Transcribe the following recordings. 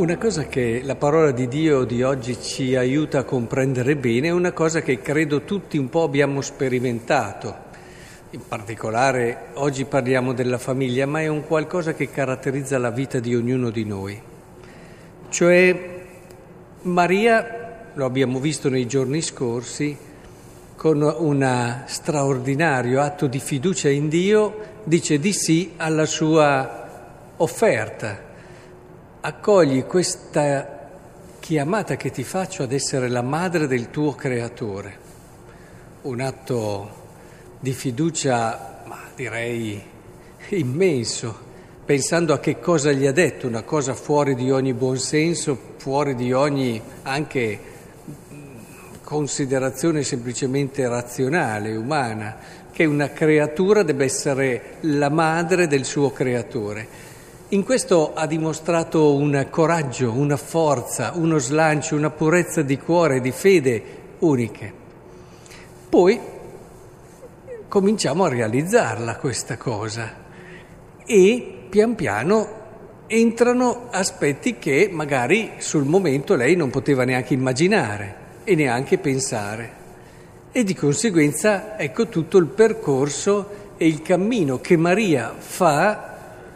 una cosa che la parola di Dio di oggi ci aiuta a comprendere bene è una cosa che credo tutti un po' abbiamo sperimentato. In particolare oggi parliamo della famiglia, ma è un qualcosa che caratterizza la vita di ognuno di noi. Cioè Maria, lo abbiamo visto nei giorni scorsi, con un straordinario atto di fiducia in Dio, dice di sì alla sua offerta accogli questa chiamata che ti faccio ad essere la madre del tuo creatore, un atto di fiducia, ma direi immenso, pensando a che cosa gli ha detto, una cosa fuori di ogni buonsenso, fuori di ogni anche considerazione semplicemente razionale, umana, che una creatura debba essere la madre del suo creatore. In questo ha dimostrato un coraggio, una forza, uno slancio, una purezza di cuore, di fede uniche. Poi cominciamo a realizzarla questa cosa e pian piano entrano aspetti che magari sul momento lei non poteva neanche immaginare e neanche pensare. E di conseguenza ecco tutto il percorso e il cammino che Maria fa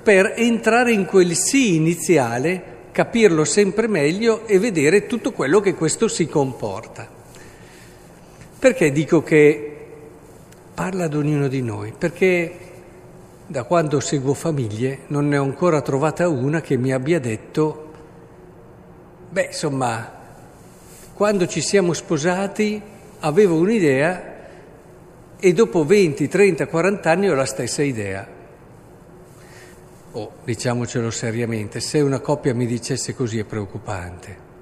per entrare in quel sì iniziale, capirlo sempre meglio e vedere tutto quello che questo si comporta. Perché dico che parla ad ognuno di noi? Perché da quando seguo famiglie non ne ho ancora trovata una che mi abbia detto, beh insomma, quando ci siamo sposati avevo un'idea e dopo 20, 30, 40 anni ho la stessa idea o diciamocelo seriamente, se una coppia mi dicesse così è preoccupante.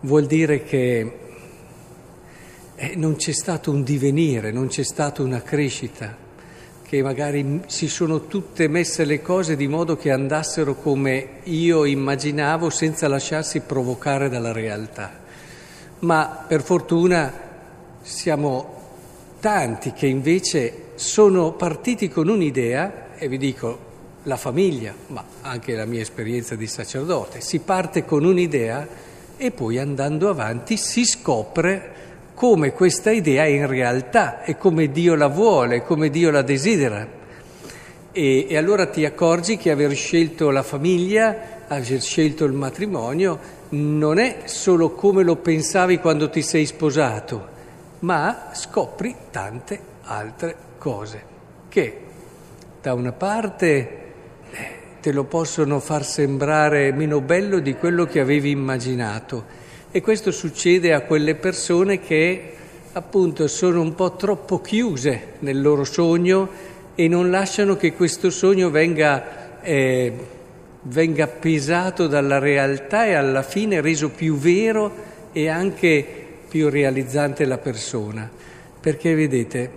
Vuol dire che eh, non c'è stato un divenire, non c'è stata una crescita, che magari si sono tutte messe le cose di modo che andassero come io immaginavo senza lasciarsi provocare dalla realtà. Ma per fortuna siamo tanti che invece sono partiti con un'idea, e vi dico, la famiglia, ma anche la mia esperienza di sacerdote. Si parte con un'idea e poi andando avanti si scopre come questa idea è in realtà e come Dio la vuole, come Dio la desidera. E, e allora ti accorgi che aver scelto la famiglia, aver scelto il matrimonio, non è solo come lo pensavi quando ti sei sposato, ma scopri tante altre cose che da una parte te lo possono far sembrare meno bello di quello che avevi immaginato. E questo succede a quelle persone che appunto sono un po' troppo chiuse nel loro sogno e non lasciano che questo sogno venga, eh, venga pesato dalla realtà e alla fine reso più vero e anche più realizzante la persona. Perché vedete,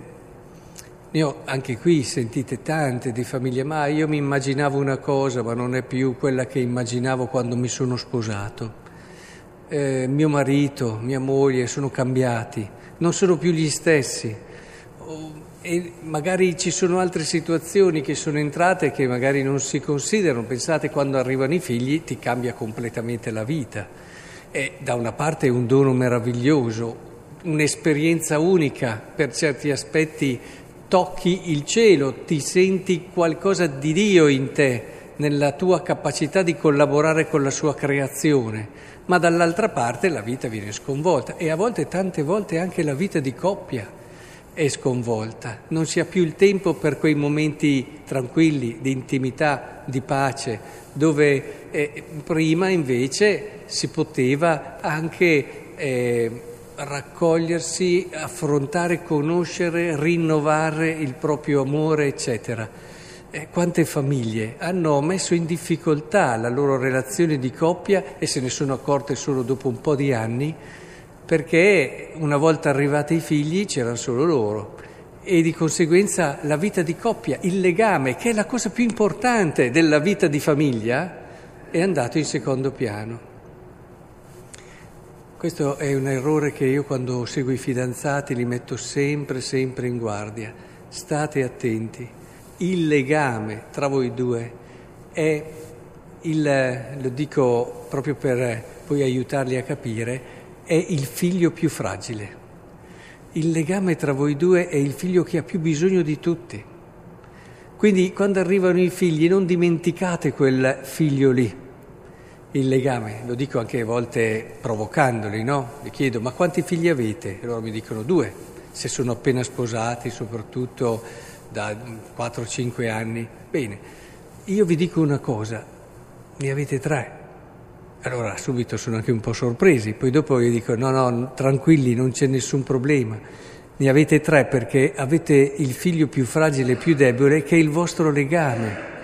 ne ho anche qui sentite tante di famiglie, ma io mi immaginavo una cosa, ma non è più quella che immaginavo quando mi sono sposato. Eh, mio marito, mia moglie sono cambiati, non sono più gli stessi. e magari ci sono altre situazioni che sono entrate che magari non si considerano. Pensate quando arrivano i figli ti cambia completamente la vita. E da una parte è un dono meraviglioso, un'esperienza unica per certi aspetti tocchi il cielo, ti senti qualcosa di Dio in te, nella tua capacità di collaborare con la sua creazione, ma dall'altra parte la vita viene sconvolta e a volte, tante volte anche la vita di coppia è sconvolta, non si ha più il tempo per quei momenti tranquilli, di intimità, di pace, dove eh, prima invece si poteva anche... Eh, raccogliersi, affrontare, conoscere, rinnovare il proprio amore, eccetera. Eh, quante famiglie hanno messo in difficoltà la loro relazione di coppia e se ne sono accorte solo dopo un po' di anni perché una volta arrivati i figli c'erano solo loro e di conseguenza la vita di coppia, il legame, che è la cosa più importante della vita di famiglia, è andato in secondo piano. Questo è un errore che io quando seguo i fidanzati li metto sempre, sempre in guardia. State attenti. Il legame tra voi due è il, lo dico proprio per poi aiutarli a capire, è il figlio più fragile. Il legame tra voi due è il figlio che ha più bisogno di tutti. Quindi quando arrivano i figli non dimenticate quel figlio lì, il legame, lo dico anche a volte provocandoli, no? Gli chiedo ma quanti figli avete? E loro mi dicono due, se sono appena sposati, soprattutto da 4-5 anni. Bene, io vi dico una cosa, ne avete tre. Allora subito sono anche un po' sorpresi, poi dopo io dico no, no, tranquilli, non c'è nessun problema. Ne avete tre perché avete il figlio più fragile e più debole che è il vostro legame.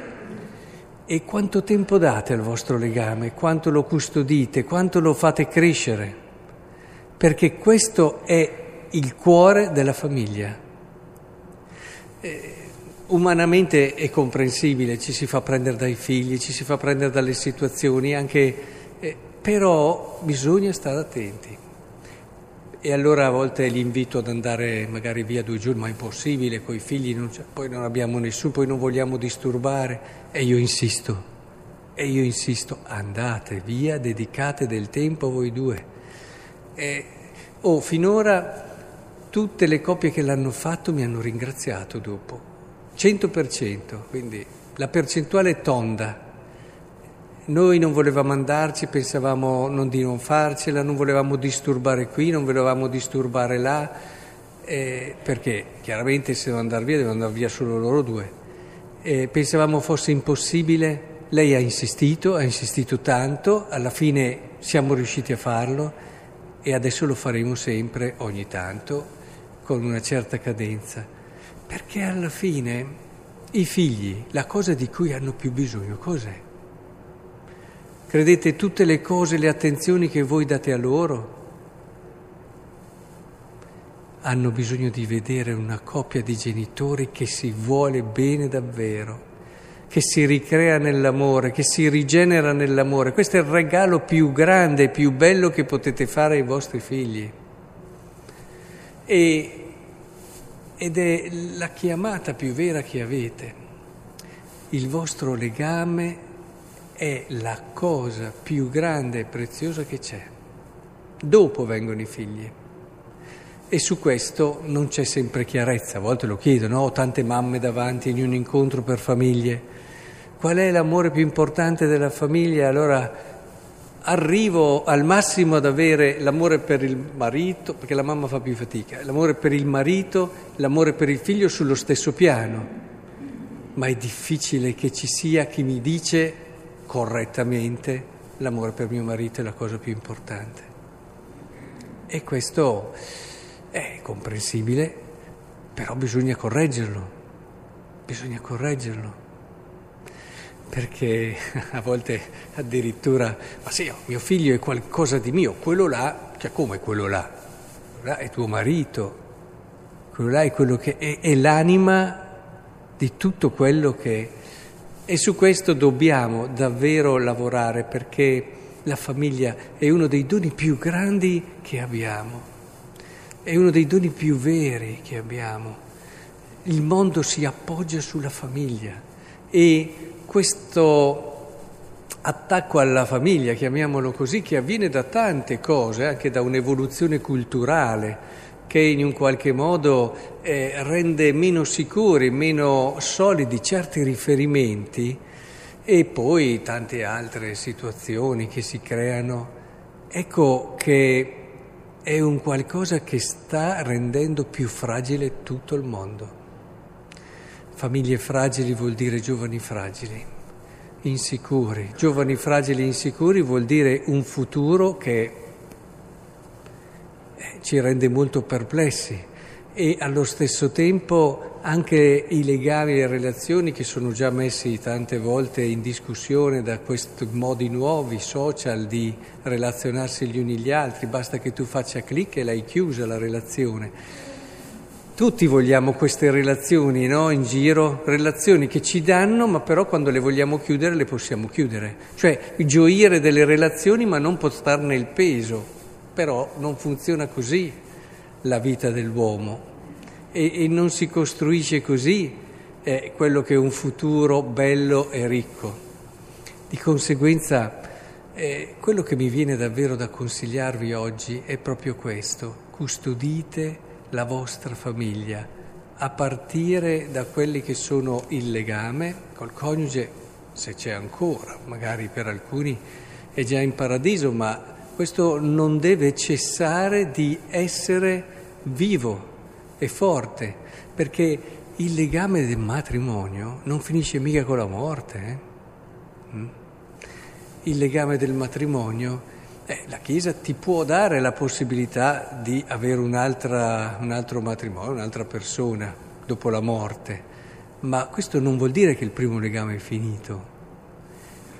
E quanto tempo date al vostro legame? Quanto lo custodite? Quanto lo fate crescere? Perché questo è il cuore della famiglia. Eh, umanamente è comprensibile, ci si fa prendere dai figli, ci si fa prendere dalle situazioni, anche, eh, però bisogna stare attenti. E allora a volte li invito ad andare magari via due giorni, ma è impossibile, con i figli non poi non abbiamo nessuno, poi non vogliamo disturbare. E io insisto, e io insisto, andate via, dedicate del tempo a voi due. E, oh, finora tutte le coppie che l'hanno fatto mi hanno ringraziato dopo, 100%, quindi la percentuale è tonda. Noi non volevamo andarci, pensavamo non di non farcela, non volevamo disturbare qui, non volevamo disturbare là, eh, perché chiaramente se devono andare via devono andare via solo loro due. Eh, pensavamo fosse impossibile, lei ha insistito, ha insistito tanto, alla fine siamo riusciti a farlo e adesso lo faremo sempre, ogni tanto, con una certa cadenza, perché alla fine i figli, la cosa di cui hanno più bisogno, cos'è? Credete tutte le cose, le attenzioni che voi date a loro? Hanno bisogno di vedere una coppia di genitori che si vuole bene davvero, che si ricrea nell'amore, che si rigenera nell'amore. Questo è il regalo più grande e più bello che potete fare ai vostri figli. E, ed è la chiamata più vera che avete. Il vostro legame è la cosa più grande e preziosa che c'è. Dopo vengono i figli. E su questo non c'è sempre chiarezza, a volte lo chiedono, ho tante mamme davanti in un incontro per famiglie. Qual è l'amore più importante della famiglia? Allora arrivo al massimo ad avere l'amore per il marito, perché la mamma fa più fatica, l'amore per il marito, l'amore per il figlio sullo stesso piano. Ma è difficile che ci sia chi mi dice correttamente, l'amore per mio marito è la cosa più importante. E questo è comprensibile, però bisogna correggerlo, bisogna correggerlo. Perché a volte addirittura, ma sì, mio figlio è qualcosa di mio, quello là, cioè come quello là? Quello là è tuo marito, quello là è quello che è, è l'anima di tutto quello che e su questo dobbiamo davvero lavorare perché la famiglia è uno dei doni più grandi che abbiamo, è uno dei doni più veri che abbiamo. Il mondo si appoggia sulla famiglia e questo attacco alla famiglia, chiamiamolo così, che avviene da tante cose, anche da un'evoluzione culturale, che in un qualche modo eh, rende meno sicuri, meno solidi certi riferimenti e poi tante altre situazioni che si creano. Ecco che è un qualcosa che sta rendendo più fragile tutto il mondo. Famiglie fragili vuol dire giovani fragili, insicuri. Giovani fragili insicuri vuol dire un futuro che ci rende molto perplessi e allo stesso tempo anche i legami e le relazioni che sono già messi tante volte in discussione da questi modi nuovi, social, di relazionarsi gli uni gli altri, basta che tu faccia clic e l'hai chiusa la relazione. Tutti vogliamo queste relazioni no? in giro, relazioni che ci danno, ma però quando le vogliamo chiudere le possiamo chiudere. Cioè gioire delle relazioni ma non portarne il peso. Però non funziona così la vita dell'uomo e, e non si costruisce così eh, quello che è un futuro bello e ricco. Di conseguenza, eh, quello che mi viene davvero da consigliarvi oggi è proprio questo, custodite la vostra famiglia, a partire da quelli che sono il legame col coniuge, se c'è ancora, magari per alcuni è già in paradiso, ma questo non deve cessare di essere vivo e forte, perché il legame del matrimonio non finisce mica con la morte. Eh? Mm? il legame del matrimonio, eh, la Chiesa ti può dare la possibilità di avere un altro matrimonio, un'altra persona dopo la morte, ma questo non vuol dire che il primo legame è finito.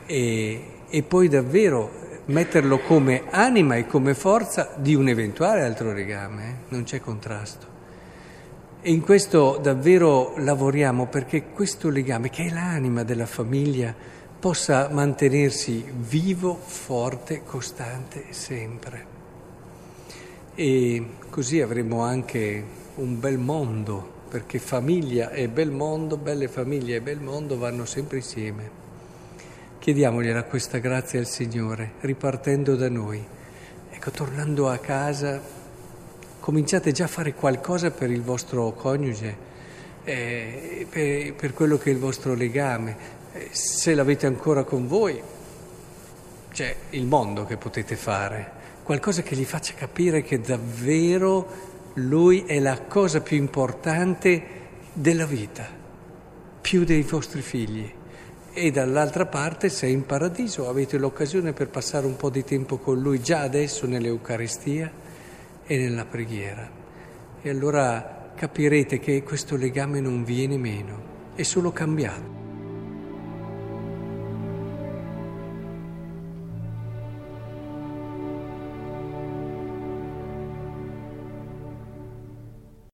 E, e poi davvero metterlo come anima e come forza di un eventuale altro legame, eh? non c'è contrasto. E in questo davvero lavoriamo perché questo legame, che è l'anima della famiglia, possa mantenersi vivo, forte, costante sempre. E così avremo anche un bel mondo, perché famiglia e bel mondo, belle famiglie e bel mondo vanno sempre insieme. Chiediamogliela questa grazia al Signore, ripartendo da noi. Ecco, tornando a casa, cominciate già a fare qualcosa per il vostro coniuge, eh, per, per quello che è il vostro legame, eh, se l'avete ancora con voi, c'è il mondo che potete fare, qualcosa che gli faccia capire che davvero lui è la cosa più importante della vita, più dei vostri figli. E dall'altra parte, se in paradiso avete l'occasione per passare un po' di tempo con lui già adesso nell'Eucaristia e nella preghiera. E allora capirete che questo legame non viene meno, è solo cambiato.